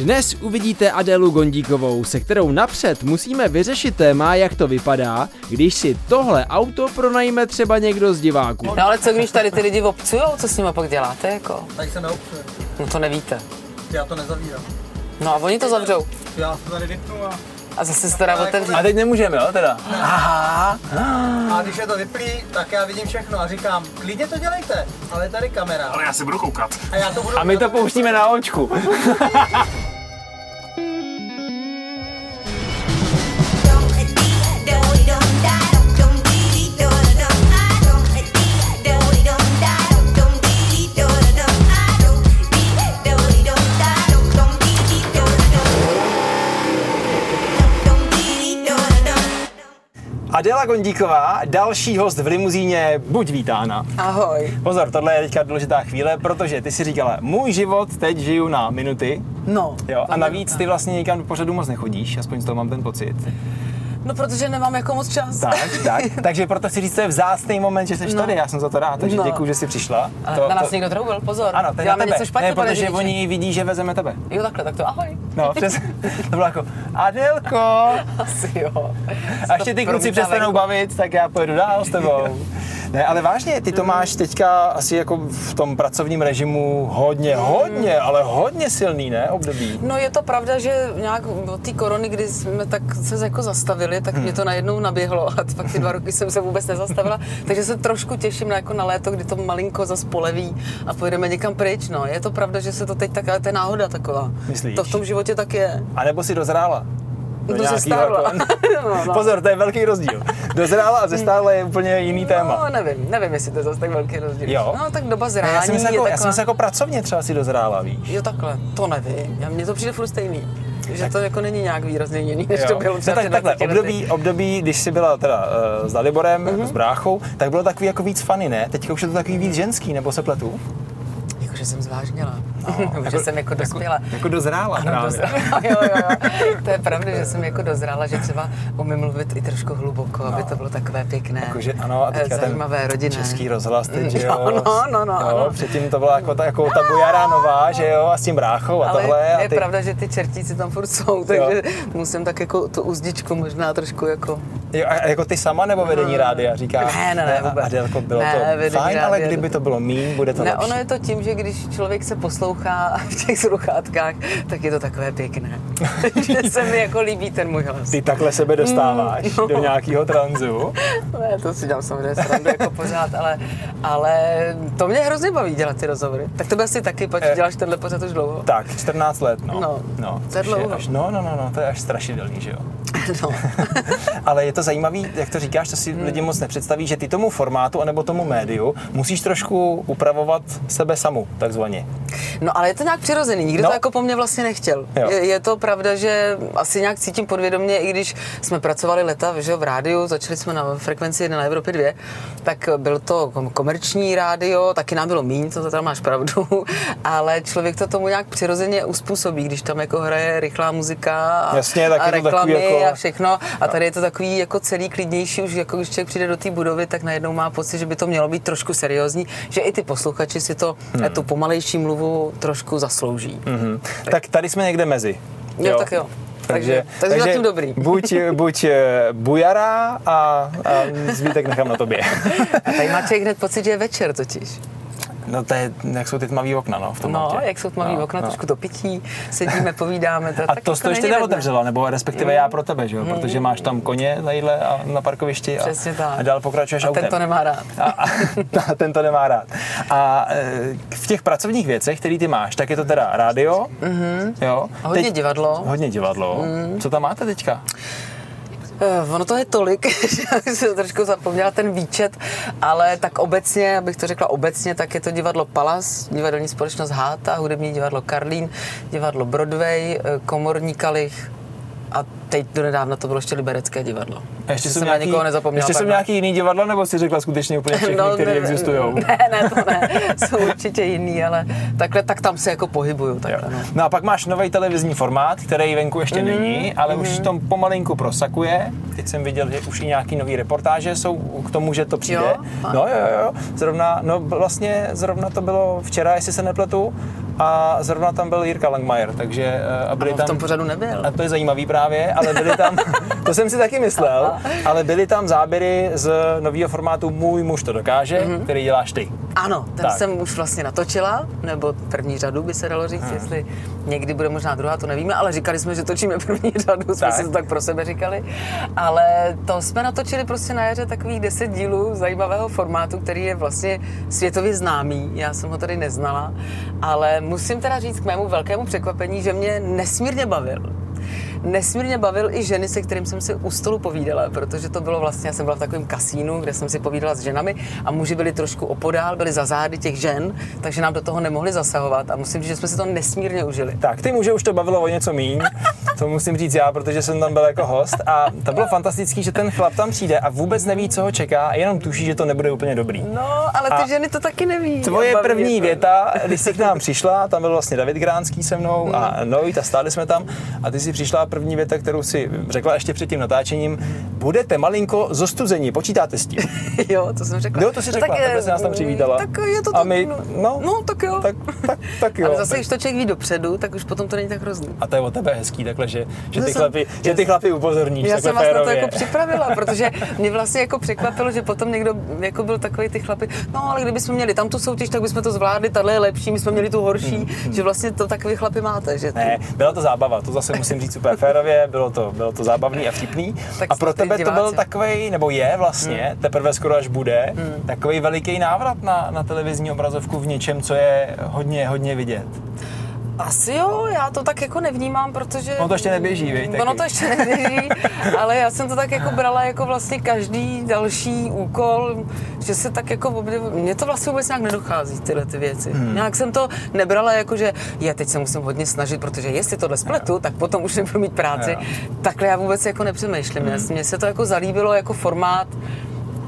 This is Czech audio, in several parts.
Dnes uvidíte Adélu Gondíkovou, se kterou napřed musíme vyřešit téma, jak to vypadá, když si tohle auto pronajme třeba někdo z diváků. No ale co když tady ty lidi obcujou, co s nimi pak děláte jako? Tady se neobsuje. No to nevíte. Já to nezavírám. No a oni to zavřou. Já to tady vypnu a... A zase se to dá otevřít. A teď nemůžeme, jo, teda? Aha. A když je to vyplý, tak já vidím všechno a říkám, klidně to dělejte, ale je tady kamera. Ale já si budu koukat. A já to budu... A my to pouštíme na očku. Adela Gondíková, další host v limuzíně, buď vítána. Ahoj. Pozor, tohle je teďka důležitá chvíle, protože ty si říkala, můj život teď žiju na minuty. No. Jo, a navíc ty vlastně nikam do pořadu moc nechodíš, aspoň z toho mám ten pocit. No protože nemám jako moc čas. Tak, tak. Takže proto si říct, to je vzácný moment, že jsi No. tady, já jsem za to rád, takže No. děkuji, že jsi přišla. Ale na nás někdo troubil, pozor. Ano, to je na tebe. něco špatně, ne, protože řidiči. oni vidí, že vezeme tebe. Jo, takhle, tak to ahoj. No, přes, to bylo jako, Adelko. Asi jo. A ještě ty kluci přestanou bavit, tak já pojedu dál s tebou. Ne, ale vážně, ty to máš teďka asi jako v tom pracovním režimu hodně, hodně, ale hodně silný, ne, období. No je to pravda, že nějak od té korony, kdy jsme tak se jako zastavili, tak mě to najednou naběhlo a pak ty dva roky jsem se vůbec nezastavila, takže se trošku těším na, jako na léto, kdy to malinko zas poleví a pojedeme někam pryč. No. Je to pravda, že se to teď tak, ale to je náhoda taková. Myslíš? To v tom životě tak je. A nebo si dozrála. Do No, nějakýho zestárla. No, no. Pozor, to je velký rozdíl. Dozrála a zestárla je úplně jiný téma. No, nevím, nevím, jestli to je zase tak velký rozdíl. Jo? No, tak doba zrání já jsem je jako, já taková... jsem myslel jako pracovně třeba si dozrála, víš. Jo, takhle, to nevím. Já, mně to přijde furt stejný. Že to jako není nějak výrazně jiný, než Jo. to bylo no, třeba tak, před takhle, 20 lety. období, období, když jsi byla teda uh, s Daliborem, Mhm. mm-hmm. s bráchou, tak bylo takový jako víc funny, ne? Teďka už je to takový víc ženský, nebo se pletu? Jakože jsem zvážněla. No, že jsem jako dospěla. Jako dozrála Ano, právě. dozrála. jo, jo, jo. To je pravda, že jsem jako dozrála, že třeba umím mluvit i trošku hluboko, aby to bylo takové pěkné. Jakože ano, a teďka zajímavé, ten rodinné. český rozhlas teď, že Jo, jo? no, no, no, jo, ano. Předtím to byla jako ta, jako ta bujara nová, že jo, a s tím bráchou a Ale tohle. A je ty, pravda, že ty čertíci tam furt jsou, takže musím tak jako tu uzdičku možná trošku jako... Jo, a jako ty sama nebo vedení rádia říká? Ne, ne, ne, a- vůbec. Adelko, bylo Ne, to fajn, ale kdyby to bylo mín, bude to Ne, lepší. ono je to tím, že když člověk se poslouchá v těch sluchátkách, tak je to takové pěkné. že se mi jako líbí ten můj hlas. Ty takhle sebe dostáváš Mm, no. do nějakého tranzu. Ne, to si dělám samozřejmě srandu jako pořád, ale, ale to mě hrozně baví dělat ty rozhovory. Tak to by asi taky, pač Eh. děláš tenhle pořád už dlouho. Tak, 14 let, no. No, no to je dlouho. Až, no, no, no, no, to je až strašidelný, že jo. No. Ale je to zajímavý, jak to říkáš, to si Hmm. lidi moc nepředstaví, že ty tomu formátu anebo tomu médiu musíš trošku upravovat sebe samu, takzvaně. no ale je to nějak přirozený, nikdo No. to jako po mně vlastně nechtěl. Jo. Je, je, to pravda, že asi nějak cítím podvědomě, i když jsme pracovali leta že v rádiu, začali jsme na frekvenci 1 na Evropě 2, tak byl to kom- komerční rádio, taky nám bylo míň, to tam máš pravdu, ale člověk to tomu nějak přirozeně uspůsobí, když tam jako hraje rychlá muzika a, Jasně, tak a reklamy jako- a všechno. A tady je to takový jako celý klidnější, už jako když člověk přijde do té budovy, tak najednou má pocit, že by to mělo být trošku seriózní, že i ty posluchači si to, hmm. tu pomalejší mluvu trošku zaslouží. Mhm. Tak tady jsme někde mezi. Jo, tak jo. Takže- takže zatím dobrý. Buď, buď eh, bujara a, a zbytek nechám na tobě. A tady má člověk hned pocit, že je večer totiž. No to je, jak jsou ty tmavý okna, no, v tom No, autě. jak jsou tmavý No, okna, no. trošku to pití, sedíme, povídáme. To, A tak to jako jsi to ještě neotevřela, nebo respektive já pro tebe, že jo? Protože máš tam koně tadyhle a na parkovišti a, Přesně tak. a dál pokračuješ A autem. ten to nemá rád. A, a, a ten to nemá rád. A e, v těch pracovních věcech, které ty máš, tak je to teda rádio, mm-hmm. jo? A hodně divadlo. Hodně divadlo. Mm. Co tam máte teďka? Eh, Ono to je tolik, že jsem trošku zapomněla ten výčet, ale tak obecně, abych to řekla obecně, tak je to divadlo Palas, divadelní společnost Háta, hudební divadlo Karlín, divadlo Broadway, eh, komorní kalich a teď do nedávna to bylo ještě Liberecké divadlo. A ještě jsou jsem nějaký, na někoho nezapomněla. ještě pardon. nějaký jiný divadla, nebo si řekla skutečně úplně všechny, no, které existují? Ne, ne, to ne, jsou určitě jiný, ale takhle, tak tam se jako pohybuju. Takhle, no. No a pak máš nový televizní formát, který venku ještě mm, není, ale mm. už v tom pomalinku prosakuje. Teď jsem viděl, že už i nějaký nový reportáže jsou k tomu, že to přijde. Jo? No jo, jo, jo. Zrovna, no vlastně zrovna to bylo včera, jestli se nepletu, a zrovna tam byl Jirka Langmajer, takže eh, a byli v tam... tom pořadu nebyl. A to je zajímavý právě, ale byli tam, to jsem si taky myslel, ale byly tam záběry z nového formátu Můj muž to dokáže, Mhm. mm-hmm. který děláš ty. Ano, ten Tak. tak. jsem už vlastně natočila, nebo první řadu by se dalo říct, hmm. jestli někdy bude možná druhá, to nevíme, ale říkali jsme, že točíme první řadu, jsme Tak. si to tak pro sebe říkali. Ale to jsme natočili prostě na jaře takových deset dílů zajímavého formátu, který je vlastně světově známý. Já jsem ho tady neznala, ale musím teda říct k mému velkému překvapení, že mě nesmírně bavil. Nesmírně bavil i ženy, se kterým jsem si u stolu povídala, protože to bylo vlastně, já jsem byla v takovém kasínu, kde jsem si povídala s ženami a muži byli trošku opodál, byli za zády těch žen, takže nám do toho nemohli zasahovat a musím říct, že jsme si to nesmírně užili. Tak, ty muže už to bavilo o něco míň, to musím říct já, protože jsem tam byl jako host a to bylo fantastický, že ten chlap tam přijde a vůbec neví, co ho čeká a jenom tuší, že to nebude úplně dobrý. No, ale ty A ženy to taky neví. Tvoje první to. věta, když jsi k nám přišla, tam byl vlastně David Gránský se mnou a Noit a stáli jsme tam a ty si přišla první věta, kterou si řekla ještě před tím natáčením, budete malinko zostuzení, počítáte s tím. Jo, to jsem řekla. Jo, to si řekla, je- takhle jsi nás tam přivítala. Tak je to A tak, my, no, no, tak jo. Tak, tak, tak jo. ale zase, tak. když to člověk ví dopředu, tak už potom to není tak hrozný. A to je o tebe hezký takhle, že, že, ty, jsem- chlapi, že ty chlapi upozorníš Já jsem vás na to jako připravila, protože mě vlastně jako překvapilo, že potom někdo jako byl takový ty chlapy, no ale kdybychom měli tam tu soutěž, tak bychom to zvládli, tahle je lepší, my jsme měli tu horší, že vlastně to takový chlapy máte, že Ne, byla to zábava, to zase musím říct super férově, bylo to, bylo to zábavný a vtipný. Tak a pro tebe to byl diváci. takový, nebo je vlastně, Hmm. teprve skoro až bude, takový veliký návrat na, na televizní obrazovku v něčem, co je hodně, hodně vidět. Asi jo, já to tak jako nevnímám, protože... Ono to ještě neběží, taky. Ono to ještě neběží, ale já jsem to tak jako brala jako vlastně každý další úkol, že se tak jako. Mně to vlastně vůbec nějak nedochází, tyhle ty věci. Hmm. Nějak jsem to nebrala jako, že je, teď se musím hodně snažit, protože jestli tohle spletu, tak potom už nebudu mít práci. Jo. Takhle já vůbec jako nepřemýšlím. Hmm. Mně se to jako zalíbilo jako formát,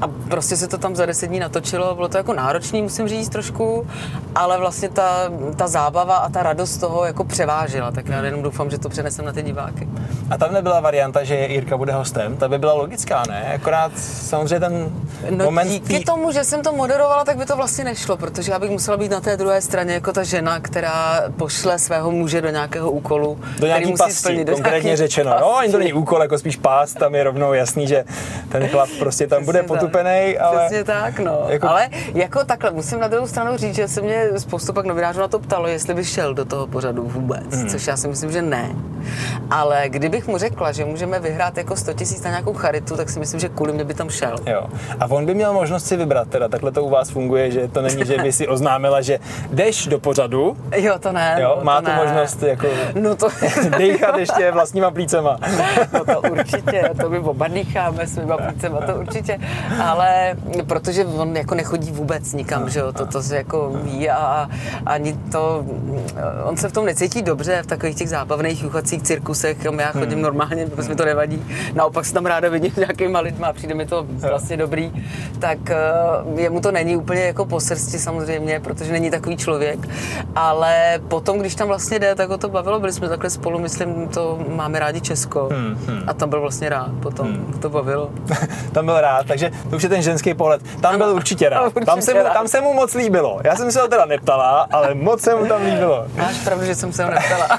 a prostě se to tam za deset dní natočilo, bylo to jako náročný, musím říct trošku, ale vlastně ta, ta zábava a ta radost toho jako převážila, tak já jenom doufám, že to přenesem na ty diváky. A tam nebyla varianta, že Jirka bude hostem, ta by byla logická, ne? Akorát samozřejmě ten No moment díky tý- tomu, že jsem to moderovala, tak by to vlastně nešlo, protože já bych musela být na té druhé straně jako ta žena, která pošle svého muže do nějakého úkolu, do který nějaký musí pasti, splnit. do konkrétně řečeno. No, pasti. ani to není úkol, jako spíš pás, tam je rovnou jasný, že ten chlap prostě tam bude Přesně potupený, ale... Přesně tak, no. Jako-. Ale jako takhle, musím na druhou stranu říct, že se mě spoustu pak novinářů na to ptalo, jestli by šel do toho pořadu vůbec, hmm. což já si myslím, že ne. Ale kdybych mu řekla, že můžeme vyhrát jako 100 tisíc na nějakou charitu, tak si myslím, že kvůli mě by tam šel. Jo. A on by měl možnost si vybrat, teda takhle to u vás funguje, že to není, že by si oznámila, že jdeš do pořadu, Jo, to ne. jo, no, má to tu ne. možnost jako No to, dejchat ještě vlastníma plícema. no to určitě, to my oba dýcháme svýma plícema, to určitě. Ale protože on jako nechodí vůbec nikam, že jo, to, to se jako ví a, ani to, on se v tom necítí dobře, v takových těch zábavných juchacích cirkusech, kam já chodím normálně, protože mi to nevadí. Naopak se tam ráda vidím s nějakýma lidma a přijde mi to vlastně dobrý. Tak eh, jemu to není úplně jako po srsti samozřejmě, protože není takový člověk. Ale potom, když tam vlastně jde, tak ho to bavilo, byli jsme takhle spolu, myslím, to máme rádi Česko. A tam byl vlastně rád, potom to bavilo. Tam byl rád, takže to už je ten ženský pohled. Tam byl určitě rád. Určitě Tam se, mu, tam se mu moc líbilo. Já jsem se ho teda neptala, ale moc se mu tam líbilo. Máš pravdu, že jsem se ho neptala.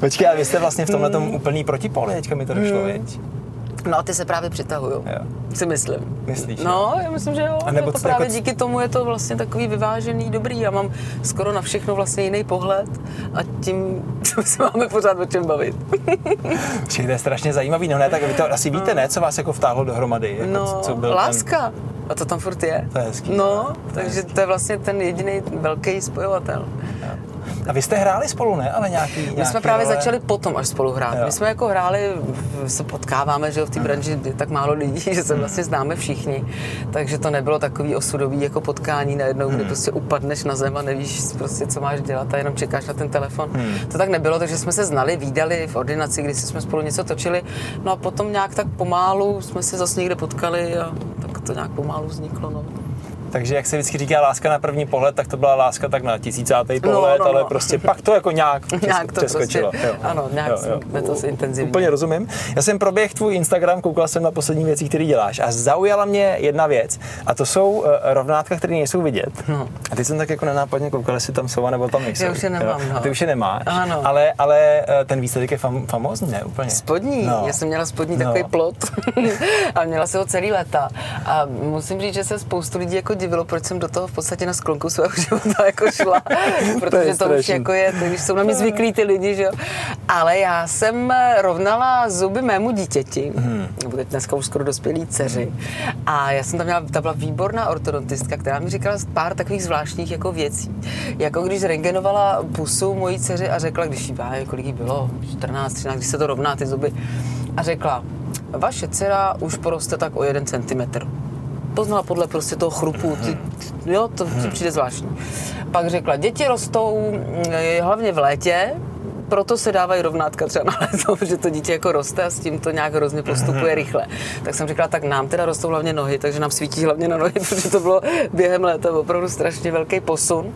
Počkej, a vy jste vlastně v tomhle tom úplný protipol, teďka mi to došlo, Hmm. viď? No a ty se právě přitahují. Si myslím. Myslíš, No, já myslím, že jo. A nebo to právě jako- díky tomu je to vlastně takový vyvážený, dobrý. Já mám skoro na všechno vlastně jiný pohled a tím se máme pořád o čem bavit. Počkej, to je strašně zajímavý, no ne, tak vy to asi víte, ne, co vás jako vtáhlo dohromady? Jako, No, co byl láska. A to tam furt je. To je hezký. No, To je takže to je vlastně ten jediný velký spojovatel. Ten... A vy jste hráli spolu, ne? Ale nějaký, My nějaký jsme právě role? začali potom až spolu hrát. Jo. My jsme jako hráli, se potkáváme, že jo, v té branži je tak málo lidí, že se vlastně známe všichni. Takže to nebylo takový osudový jako potkání najednou, kdy prostě upadneš na zem a nevíš prostě, co máš dělat a jenom čekáš na ten telefon. To tak nebylo, takže jsme se znali, výdali v ordinaci, kdy jsme spolu něco točili. No a potom nějak tak pomálu jsme se zase někde potkali a tak to nějak pomálu vzniklo. No. Takže jak se vždycky říká láska na první pohled, tak to byla láska tak na tisícátý pohled, no, no. ale prostě pak to jako nějak, přes, Nějak to přeskočilo. prostě- ano, nějak jsme to zintenzivnili. Úplně rozumím. Já jsem proběh tvůj Instagram, koukal jsem na poslední věci, které děláš a zaujala mě jedna věc a to jsou eh, rovnátka, které nejsou vidět. No. A teď jsem tak jako nenápadně koukal, jestli tam jsou, nebo tam nejsou. Já už je nemám, Jo. no. A ty už je nemáš. Ano. Ale, ale eh, ten výsledek je fam, famózní, ne? Úplně. Spodní, No. já jsem měla spodní No. takový plot a měla se ho celý léta. A musím říct, že se spoustu lidí jako divilo, proč jsem do toho v podstatě na sklonku svého života jako šla, protože to už strašný. jako je, když jsou na mě zvyklí ty lidi, že jo. Ale já jsem rovnala zuby mému dítěti, Hmm. nebo teď dneska už skoro dospělý dceři. A já jsem tam měla, ta byla výborná ortodontistka, která mi říkala pár takových zvláštních jako věcí. Jako když rengenovala pusu mojí dceři a řekla, když jí, nevím, kolik jí bylo, 14, 13, když se to rovná ty zuby, a řekla, vaše dcera už poroste tak o jeden centimetr. To znala podle prostě toho chrupu, ty, jo, to ti přijde zvláštní. Pak řekla, děti rostou mm, hlavně v létě, proto se dávají rovnátka třeba na léto, protože to dítě jako roste a s tím to nějak hrozně postupuje rychle. Tak jsem řekla, tak nám teda rostou hlavně nohy, takže nám svítí hlavně na nohy, protože to bylo během léta opravdu strašně velký posun.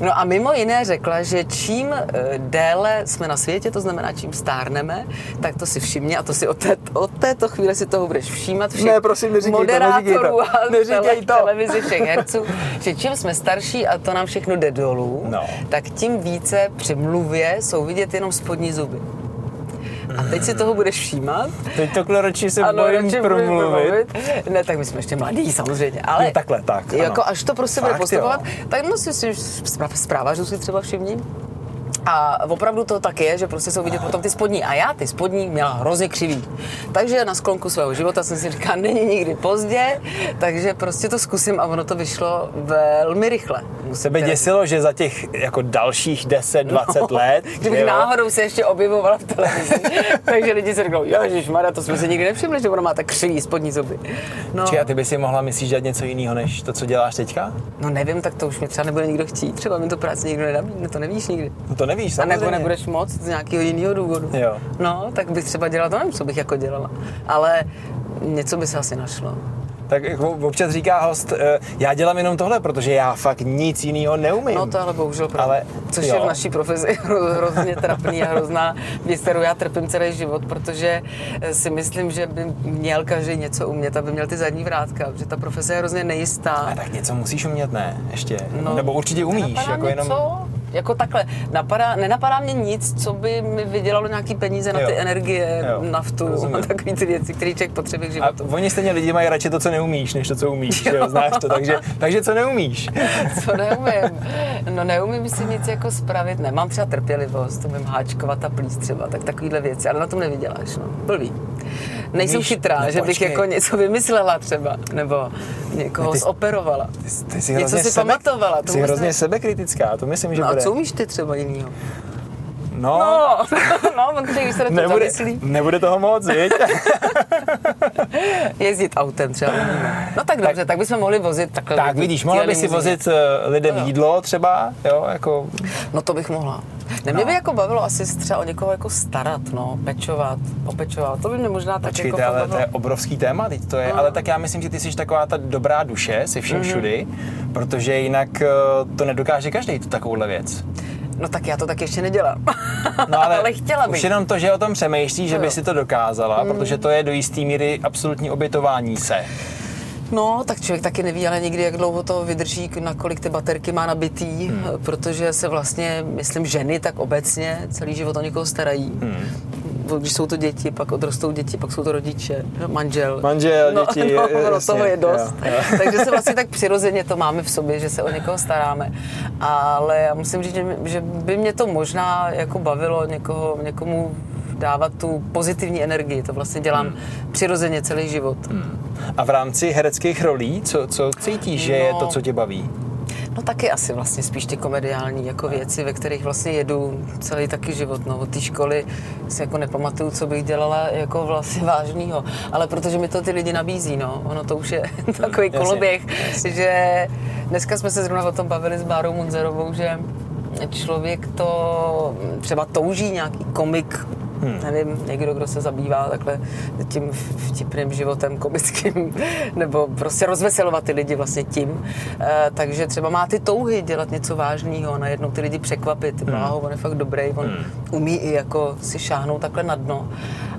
No a mimo jiné řekla, že čím eh, déle jsme na světě, to znamená čím stárneme, tak to si všimně a to si od, té, od této chvíle si toho budeš všímat všech Ne, prosím, neříkej to, neříkej to. moderátorů a Neříkej tele, to. televizi všech herců, že čím jsme starší a to nám všechno jde dolů, No. tak tím více při mluvě jsou vidět jenom spodní zuby. A teď si toho budeš všímat. Teď to ročí se Ano, bojím radši promluvit. promluvit. Ne, tak my jsme ještě mladí samozřejmě, ale Jo, takhle, tak, Jako ano. až to prostě Fakt, bude postupovat, jo. tak no si, si zpráva, že si třeba všimni. A opravdu to tak je, že prostě jsou vidět potom ty spodní. A já ty spodní měla hrozně křivý. Takže na sklonku svého života jsem si říkala, není nikdy pozdě, takže prostě to zkusím a ono to vyšlo velmi rychle. Musím Sebe teda děsilo, že za těch jako dalších 10, 20 let, No, Kdybych jo, náhodou se ještě objevovala v televizi, takže lidi si řeknou, Ježíš Mara, to jsme si nikdy nevšimli, že ona má tak křivý spodní zuby. No, Či a ty by si mohla myslíš dělat něco jiného, než to, co děláš teďka? no nevím, tak to už mě třeba nebude nikdo chtít, třeba mi to práci nikdo nenabídne, to nevíš nikdy. No to nevíš, A samozřejmě. nebo nebudeš moc z nějakého jiného důvodu. Jo. No, tak bych třeba dělala, to nevím, co bych jako dělala, ale něco by se asi našlo. Tak občas říká host, eh, já dělám jenom tohle, protože já fakt nic jiného neumím. No to ale bohužel pravda. Ale Což jo. je v naší profesi hro- hrozně trapný a hrozná věc, kterou já trpím celý život, protože eh, si myslím, že by měl každý něco umět, aby měl ty zadní vrátka, protože ta profese je hrozně nejistá. A tak něco musíš umět, ne? Ještě. No, Nebo určitě umíš. Jako mě jenom... Jako takhle, napadá, nenapadá mě nic, co by mi vydělalo nějaký peníze na Jo. ty energie, Jo, naftu rozumím. a takové ty věci, které člověk potřebuje k A životu. oni stejně lidi mají radši to, co neumíš, než to, co umíš. že Jo, znáš to, takže, takže co neumíš? Co neumím? No neumím si nic jako spravit, nemám třeba trpělivost, umím háčkovat a plíst třeba, tak takovýhle věci, ale na tom nevyděláš, no, blbý. Nejsem Umíš- chytrá, no že bych počkej. jako něco vymyslela třeba, nebo někoho No ty- zoperovala. Ty, ty jsi Něco si pamatovala, to Ty jsi hrozně ne. sebekritická, to myslím, že No a bude. co umíš ty třeba jinýho? No, No, no, on když se na to nebude, zamyslí. nebude toho moc, viď? Jezdit autem třeba. No tak dobře, tak bychom mohli vozit takhle. tak vidíš, mohla by si vozit eh, lidem Jo. jídlo třeba, jo, jako... No to bych mohla. Ne, mě by jako bavilo asi se třeba o někoho jako starat, no, pečovat, opečovat. To by mě možná tak Počkejte, jako ale to je obrovský téma, teď to je, No. ale tak já myslím, že ty jsi taková ta dobrá duše, si vším Mhm. všudy, protože jinak eh, to nedokáže každý tu takovouhle věc. No tak já to tak ještě nedělám. No ale, ale chtěla bych. Už jenom to, že o tom přemýšlíš, že by si to dokázala, protože to je do jisté míry absolutní obětování se. No, tak člověk taky neví, ale nikdy, jak dlouho to vydrží, nakolik ty baterky má nabitý, Hmm. protože se vlastně, myslím, ženy tak obecně celý život o někoho starají. Hmm. Když jsou to děti, pak odrostou děti, pak jsou to rodiče, manžel. Manžel, no, děti, no, je- ono jasně, toho je dost. jo, jo. Takže se vlastně tak přirozeně to máme v sobě, že se o někoho staráme. Ale já musím říct, že, by mě to možná jako bavilo někoho, někomu dávat tu pozitivní energii. To vlastně dělám Hmm. přirozeně celý život. A v rámci hereckých rolí, co, co cítíš, že je No. to, co tě baví? No taky asi vlastně spíš ty komediální jako věci, ve kterých vlastně jedu celý taky život. No, od té školy si jako nepamatuju, co bych dělala jako vlastně vážnýho. Ale protože mi to ty lidi nabízí, no. Ono to už je takový Jasně, koloběh, jasně. že dneska jsme se zrovna o tom bavili s Bárou Munzerovou, že člověk to třeba touží nějaký komik Hmm. Nevím, někdo, kdo se zabývá takhle tím vtipným životem komickým, nebo prostě rozveselovat ty lidi vlastně tím. E, takže třeba má ty touhy dělat něco vážného, najednou ty lidi překvapit. Hmm. Bláho, on je fakt dobrý, on hmm. umí i jako si šáhnout takhle na dno,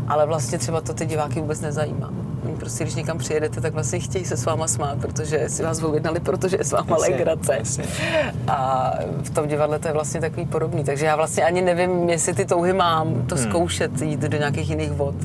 ale vlastně třeba to ty diváky vůbec nezajímá prostě když někam přijedete, tak vlastně chtějí se s váma smát, protože si vás objednali, protože je s váma jasně, legrace. Jasně. A v tom divadle to je vlastně takový podobný. Takže já vlastně ani nevím, jestli ty touhy mám to hmm. zkoušet, jít do nějakých jiných vod,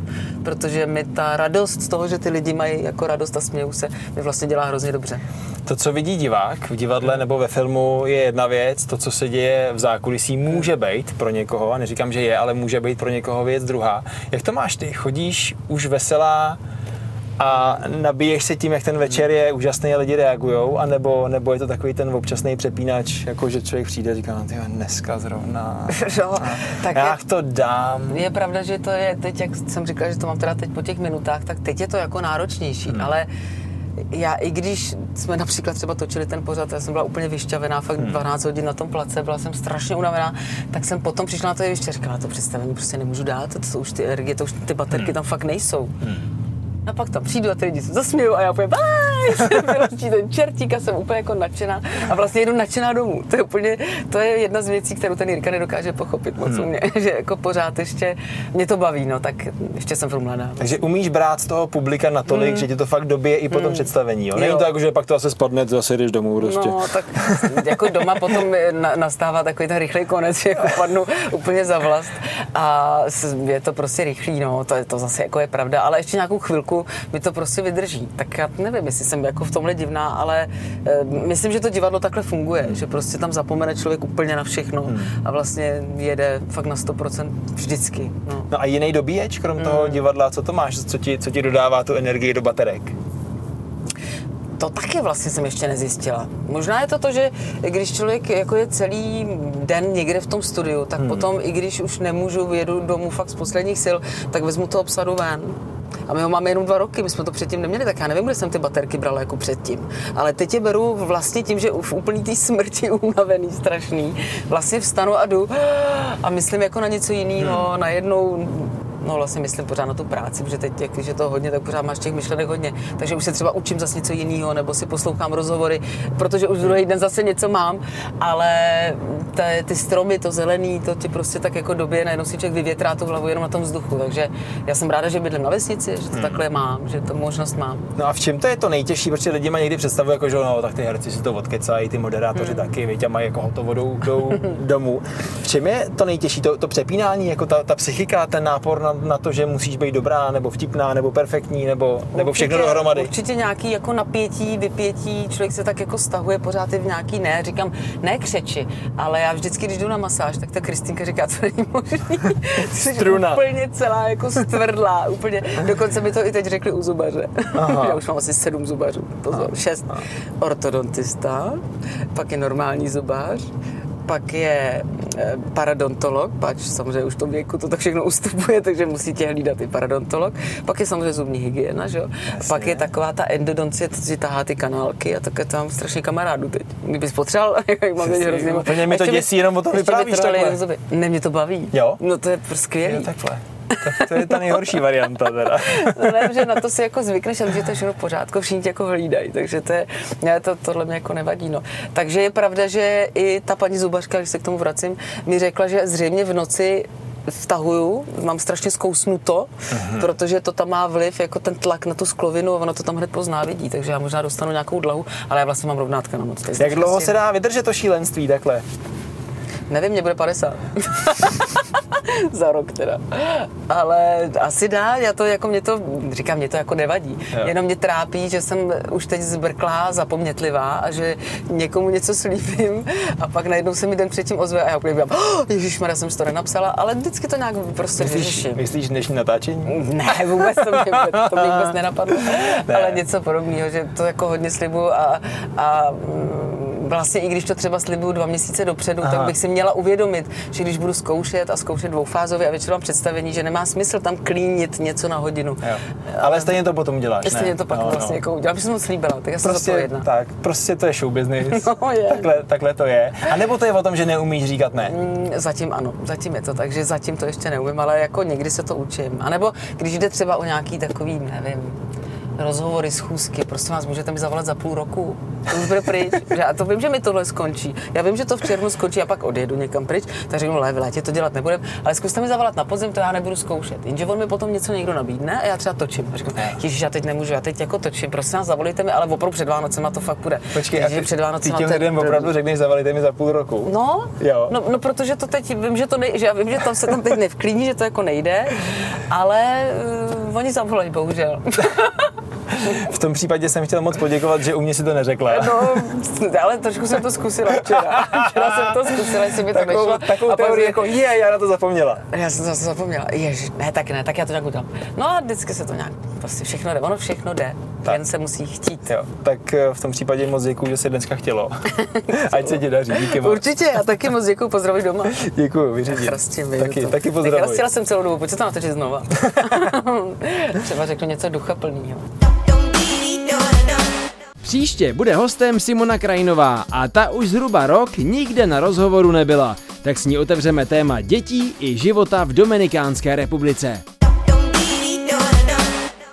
protože mi ta radost z toho, že ty lidi mají jako radost a smějou se, mi vlastně dělá hrozně dobře. To, co vidí divák v divadle nebo ve filmu, je jedna věc. To, co se děje v zákulisí, může být pro někoho, a neříkám, že je, ale může být pro někoho věc druhá. Jak to máš ty? Chodíš už veselá a nabíješ se tím, jak ten večer je úžasný a lidi reagujou, anebo, nebo je to takový ten občasný přepínač, jako že člověk přijde a říká, no ty dneska zrovna, no, tak já je, to dám. Je pravda, že to je teď, jak jsem říkal, že to mám teda teď po těch minutách, tak teď je to jako náročnější, hmm. ale já i když jsme například třeba točili ten pořad, já jsem byla úplně vyšťavená, fakt hmm. 12 hodin na tom place, byla jsem strašně unavená, tak jsem potom přišla na to ještě říkala, to představení prostě nemůžu dát, to jsou už ty energie, to už ty baterky hmm. tam fakt nejsou. Hmm. A pak tam přijdu a ty lidi se zasmějou a já úplně vylečí ten čertík a jsem úplně jako nadšená a vlastně jedu nadšená domů. To je úplně, to je jedna z věcí, kterou ten Jirka nedokáže pochopit moc hmm. u mě, že jako pořád ještě mě to baví, no tak ještě jsem furt mladá. Takže umíš brát z toho publika natolik, hmm. že ti to fakt dobije i po tom hmm. představení, jo? Není jo. to jako, že pak to asi spadne, zase jdeš domů prostě. No, tak jako doma potom nastává takový ten rychlý konec, že jako padnu úplně za vlast a je to prostě rychlý, no, to, je, to zase jako je pravda, ale ještě nějakou chvilku mi to prostě vydrží. Tak já nevím, jestli jsem jako v tomhle divná, ale e, myslím, že to divadlo takhle funguje, že prostě tam zapomene člověk úplně na všechno hmm. a vlastně jede fakt na 100% vždycky. No, no a jiný dobíječ, krom hmm. toho divadla, co to máš, co ti, co ti dodává tu energii do baterek? to taky vlastně jsem ještě nezjistila. Možná je to to, že když člověk jako je celý den někde v tom studiu, tak hmm. potom, i když už nemůžu, jedu domů fakt z posledních sil, tak vezmu to obsadu ven a my ho máme jenom dva roky, my jsme to předtím neměli, tak já nevím, kde jsem ty baterky brala jako předtím. Ale teď je beru vlastně tím, že v úplný té smrti unavený, strašný, vlastně vstanu a jdu a myslím jako na něco jiného, hmm. najednou No vlastně myslím pořád na tu práci, protože teď, jak je to hodně, tak pořád máš těch myšlenek hodně. Takže už se třeba učím zase něco jiného, nebo si poslouchám rozhovory, protože už druhý den zase něco mám, ale ty, ty stromy, to zelený, to ti prostě tak jako době najednou si člověk vyvětrá tu hlavu jenom na tom vzduchu. Takže já jsem ráda, že bydlím na vesnici, že to hmm. takhle mám, že to možnost mám. No a v čem to je to nejtěžší, protože lidi mají někdy představu, jako, že no, tak ty herci si to odkecají, ty moderátoři hmm. taky, víte, mají jako hotovo jdou, jdou domů. V čem je to nejtěžší? To, to přepínání, jako ta, ta psychika, ten nápor na na, to, že musíš být dobrá, nebo vtipná, nebo perfektní, nebo, určitě, nebo všechno dohromady? Určitě nějaký jako napětí, vypětí, člověk se tak jako stahuje pořád i v nějaký ne, říkám, ne křeči, ale já vždycky, když jdu na masáž, tak ta Kristýnka říká, to není možný. Struna. úplně celá jako stvrdlá, úplně. Dokonce mi to i teď řekli u zubaře. já už mám asi sedm zubařů, pozor, Aha. šest. Aha. Ortodontista, pak je normální zubař, pak je eh, paradontolog, pač samozřejmě už v tom věku to tak všechno ustupuje, takže musí tě hlídat i paradontolog. Pak je samozřejmě zubní hygiena, že jo? Pak je taková ta endodoncie, to si tahá ty kanálky a také tam strašně kamarádů teď. Kdybys potřeboval, jak mám teď hrozně. Úplně mi to děsí, jenom o tom vyprávíš takhle. Ne, mě to baví. Jo? No to je prostě skvělý. Jo, takhle. Tak to je ta nejhorší varianta teda. No ne, že na to si jako zvykneš a že to je všechno v pořádku, všichni tě jako hlídají, takže to je, ne, to, tohle mě jako nevadí. No. Takže je pravda, že i ta paní zubařka, když se k tomu vracím, mi řekla, že zřejmě v noci vtahuju, mám strašně zkousnuto, uh-huh. protože to tam má vliv, jako ten tlak na tu sklovinu, ono to tam hned pozná vidí, takže já možná dostanu nějakou dlahu, ale já vlastně mám rovnátka na noc. Jak dlouho se dá vydržet to šílenství takhle? Nevím, mě bude 50. za rok teda. Ale asi dá, já to jako mě to, říkám, mě to jako nevadí. Jo. Jenom mě trápí, že jsem už teď zbrklá, zapomnětlivá a že někomu něco slíbím a pak najednou se mi den předtím ozve a já úplně říkám, oh, ježišmarja, jsem si to nenapsala, ale vždycky to nějak prostě myslíš, vyřeším. Myslíš dnešní natáčení? Ne, vůbec to mě, to mě vůbec nenapadlo, ne. ale něco podobného, že to jako hodně slibuju a, a mm, vlastně i když to třeba slibuju dva měsíce dopředu, Aha. tak bych si měla uvědomit, že když budu zkoušet a zkoušet dvoufázově a většinou mám představení, že nemá smysl tam klínit něco na hodinu. Jo. Ale stejně to potom děláš, Stejně ne? to pak No, vlastně no. jako udělám, jsem moc slíbila, tak já jsem Prostě, zodpovědná. tak, prostě to je show business. No, je. Takhle, takhle to je. A nebo to je o tom, že neumíš říkat ne. Mm, Zatím ano, zatím je to tak, že zatím to ještě neumím, ale jako někdy se to učím. A nebo když jde třeba o nějaký takový, nevím, rozhovory, schůzky, prostě vás můžete mi zavolat za půl roku, to už bude pryč. A to vím, že mi tohle skončí. Já vím, že to v červnu skončí a pak odjedu někam pryč, tak řeknu, le, v létě to dělat nebudem, ale zkuste mi zavolat na podzim, to já nebudu zkoušet. Jenže on mi potom něco někdo nabídne a já třeba točím. A řeknu, ježiš, já teď nemůžu, já teď jako točím, prosím vás, zavolejte mi, ale opravdu před Vánocema to fakt bude. Počkej, a Ježiš, ty, před ty Vánocema těm lidem blbý. opravdu řekneš, zavalíte mi za půl roku. No, Jo. no, no, protože to teď, vím, že to nej, že já vím, že tam se tam teď nevklíní, že to jako nejde, ale uh, oni zavolají, bohužel. V tom případě jsem chtěl moc poděkovat, že u mě si to neřekla. No, ale trošku jsem to zkusila včera. Včera jsem to zkusila, jestli by to takovou, nešlo. takovou a teorii, jako, je, já na to zapomněla. já jsem zase zapomněla. Ježiš, ne, tak ne, tak já to nějak udělám. No a vždycky se to nějak, prostě všechno jde, ono všechno jde, Tak. jen se musí chtít. Jo, tak eh, v tom případě moc děkuju, že se dneska chtělo. Ať se ti daří, díky moc. Určitě, a taky moc děkuji, pozdravuj doma. Děkuju, vyřídím. Chrastím, Taky, to. taky Tak pozdravuj. chrastila jsem celou dobu, pojď se tam natočit znova. Třeba řeknu něco duchaplného. Příště bude hostem Simona Krajinová a ta už zhruba rok nikde na rozhovoru nebyla, tak s ní otevřeme téma dětí i života v Dominikánské republice.